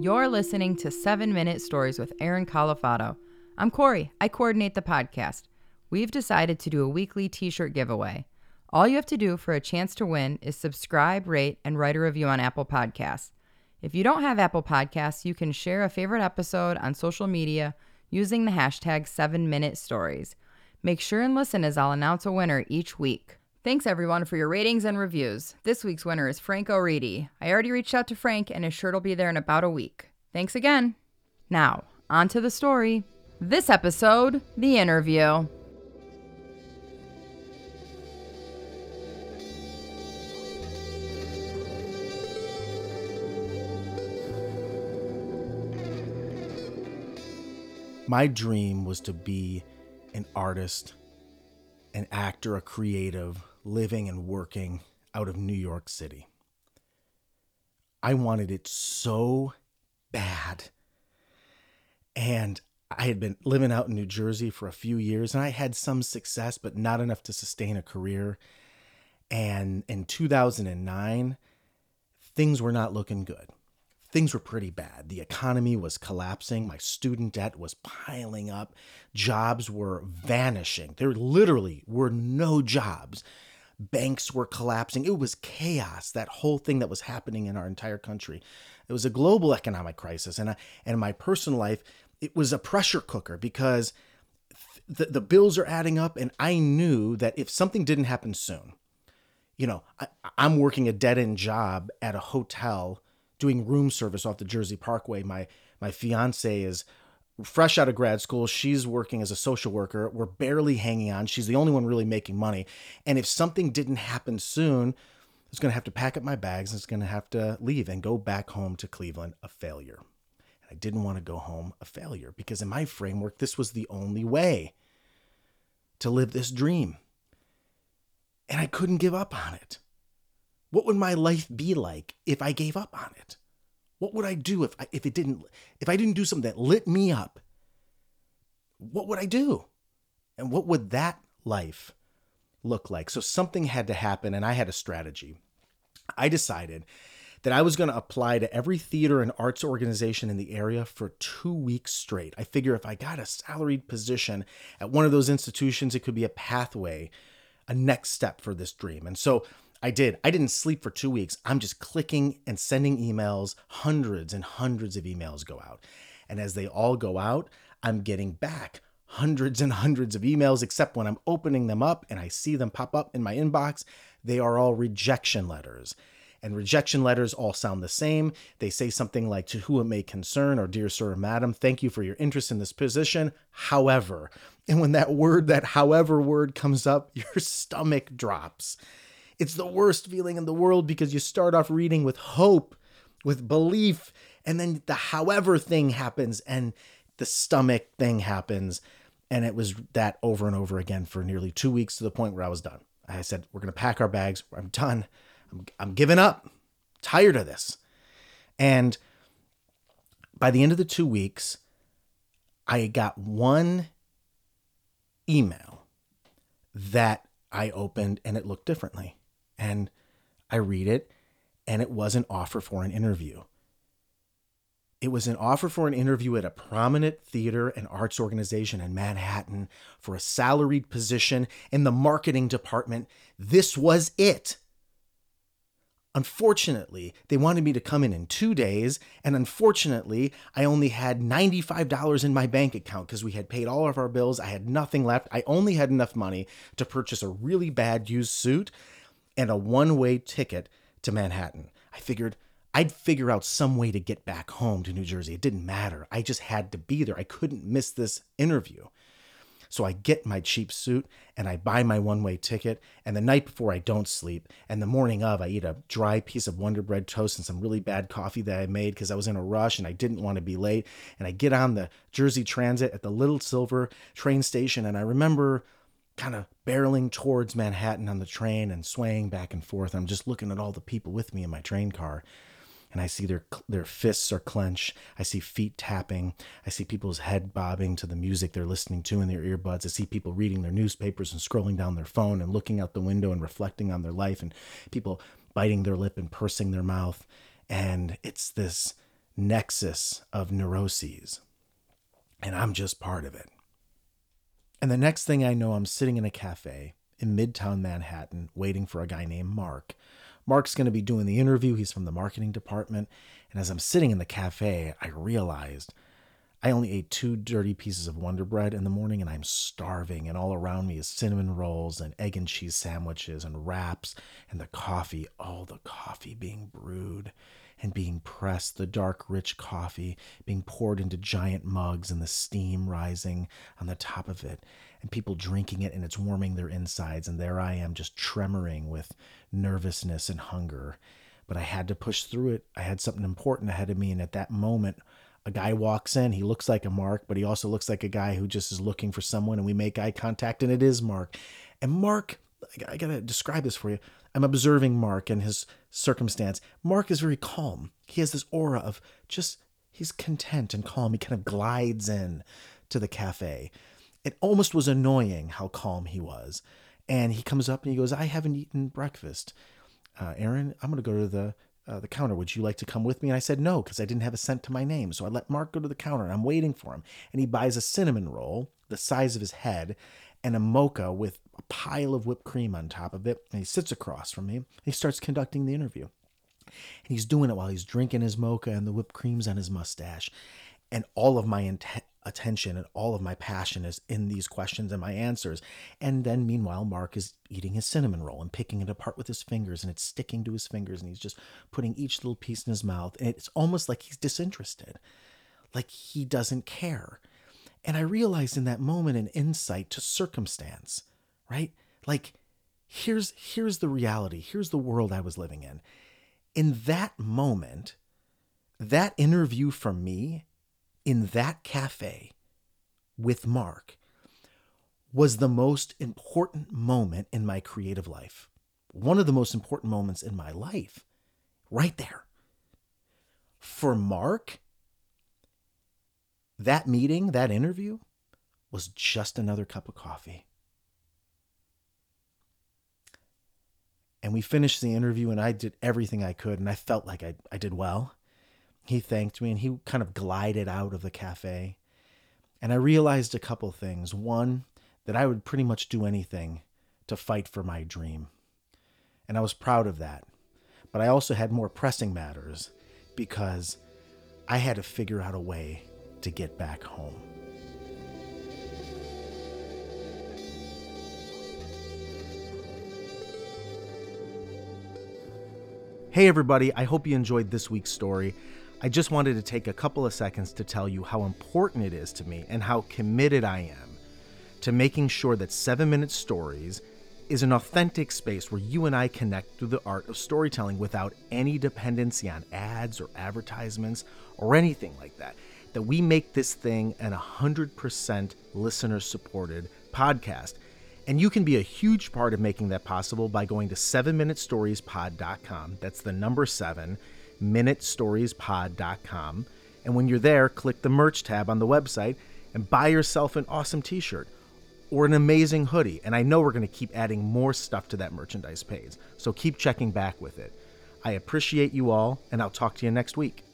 You're listening to 7 Minute Stories with Aaron Calafato. I'm Corey. I coordinate the podcast. We've decided to do a weekly t shirt giveaway. All you have to do for a chance to win is subscribe, rate, and write a review on Apple Podcasts. If you don't have Apple Podcasts, you can share a favorite episode on social media using the hashtag 7 Minute Stories. Make sure and listen as I'll announce a winner each week. Thanks everyone for your ratings and reviews. This week's winner is Frank O'Reedy. I already reached out to Frank and his shirt will be there in about a week. Thanks again. Now, on to the story. This episode, the interview. My dream was to be an artist, an actor, a creative, living and working out of New York City. I wanted it so bad. And I had been living out in New Jersey for a few years and I had some success, but not enough to sustain a career. And in 2009, things were not looking good things were pretty bad. The economy was collapsing. My student debt was piling up. Jobs were vanishing. There literally were no jobs. Banks were collapsing. It was chaos, that whole thing that was happening in our entire country. It was a global economic crisis. And, I, and my personal life, it was a pressure cooker because the, the bills are adding up. And I knew that if something didn't happen soon, you know, I, I'm working a dead end job at a hotel doing room service off the Jersey Parkway. My my fiance is fresh out of grad school. She's working as a social worker. We're barely hanging on. She's the only one really making money. And if something didn't happen soon, I was going to have to pack up my bags and it's going to have to leave and go back home to Cleveland a failure. And I didn't want to go home a failure because in my framework, this was the only way to live this dream. And I couldn't give up on it. What would my life be like if I gave up on it? What would I do if I, if it didn't if I didn't do something that lit me up? What would I do? And what would that life look like? So something had to happen and I had a strategy. I decided that I was going to apply to every theater and arts organization in the area for 2 weeks straight. I figure if I got a salaried position at one of those institutions it could be a pathway, a next step for this dream. And so I did. I didn't sleep for two weeks. I'm just clicking and sending emails. Hundreds and hundreds of emails go out. And as they all go out, I'm getting back hundreds and hundreds of emails, except when I'm opening them up and I see them pop up in my inbox, they are all rejection letters. And rejection letters all sound the same. They say something like, To whom it may concern, or Dear Sir or Madam, thank you for your interest in this position. However, and when that word, that however word comes up, your stomach drops. It's the worst feeling in the world because you start off reading with hope, with belief, and then the however thing happens and the stomach thing happens. And it was that over and over again for nearly two weeks to the point where I was done. I said, We're going to pack our bags. I'm done. I'm, I'm giving up. tired of this. And by the end of the two weeks, I got one email that I opened and it looked differently and I read it, and it was an offer for an interview. It was an offer for an interview at a prominent theater and arts organization in Manhattan for a salaried position in the marketing department. This was it. Unfortunately, they wanted me to come in in two days, and unfortunately, I only had $95 in my bank account because we had paid all of our bills. I had nothing left. I only had enough money to purchase a really bad used suit and a one way ticket to Manhattan. I figured I'd figure out some way to get back home to New Jersey. It didn't matter. I just had to be there. I couldn't miss this interview. So I get my cheap suit and I buy my one way ticket. And the night before, I don't sleep. And the morning of, I eat a dry piece of Wonder Bread toast and some really bad coffee that I made because I was in a rush and I didn't want to be late. And I get on the Jersey Transit at the Little Silver train station. And I remember kind of barreling towards Manhattan on the train and swaying back and forth. I'm just looking at all the people with me in my train car. And I see their their fists are clenched. I see feet tapping. I see people's head bobbing to the music they're listening to in their earbuds. I see people reading their newspapers and scrolling down their phone and looking out the window and reflecting on their life and people biting their lip and pursing their mouth. And it's this nexus of neuroses. And I'm just part of it. And the next thing I know, I'm sitting in a cafe in Midtown Manhattan waiting for a guy named Mark. Mark's going to be doing the interview. He's from the marketing department. And as I'm sitting in the cafe, I realized I only ate two dirty pieces of Wonder Bread in the morning and I'm starving. And all around me is cinnamon rolls and egg and cheese sandwiches and wraps and the coffee. Oh, the coffee being brewed and being pressed, the dark, rich coffee being poured into giant mugs and the steam rising on the top of it and people drinking it and it's warming their insides. And there I am just tremoring with nervousness and hunger. But I had to push through it. I had something important ahead of me. And at that moment, a guy walks in. He looks like a Mark, but he also looks like a guy who just is looking for someone. And we make eye contact, and it is Mark. And Mark, I gotta describe this for you. I'm observing Mark and his circumstance. Mark is very calm. He has this aura of just, he's content and calm. He kind of glides in to the cafe. It almost was annoying how calm he was. And he comes up and he goes, I haven't eaten breakfast. Uh, Aaron, I'm going to go to the uh, the counter. Would you like to come with me? And I said no, because I didn't have a cent to my name. So I let Mark go to the counter and I'm waiting for him. And he buys a cinnamon roll the size of his head and a mocha with a pile of whipped cream on top of it. And he sits across from me. He starts conducting the interview. And he's doing it while he's drinking his mocha and the whipped cream's on his mustache. And all of my attention and all of my passion is in these questions and my answers. And then meanwhile, Mark is eating his cinnamon roll and picking it apart with his fingers and it's sticking to his fingers and he's just putting each little piece in his mouth. And it's almost like he's disinterested, like he doesn't care. And I realized in that moment an insight to circumstance, right? Like here's here's the reality. Here's the world I was living in. In that moment, that interview from me in that cafe with Mark was the most important moment in my creative life. One of the most important moments in my life, right there. For Mark, that meeting, that interview, was just another cup of coffee. And we finished the interview, and I did everything I could, and I felt like I, I did well. He thanked me and he kind of glided out of the cafe. And I realized a couple things. One, that I would pretty much do anything to fight for my dream. And I was proud of that. But I also had more pressing matters because I had to figure out a way to get back home. Hey, everybody, I hope you enjoyed this week's story. I just wanted to take a couple of seconds to tell you how important it is to me and how committed I am to making sure that 7 Minute Stories is an authentic space where you and I connect through the art of storytelling without any dependency on ads or advertisements or anything like that. That we make this thing an 100% listener supported podcast. And you can be a huge part of making that possible by going to 7minutestoriespod.com. That's the number 7 minutestoriespod.com. And when you're there, click the merch tab on the website and buy yourself an awesome t shirt or an amazing hoodie. And I know we're going to keep adding more stuff to that merchandise page. So keep checking back with it. I appreciate you all, and I'll talk to you next week.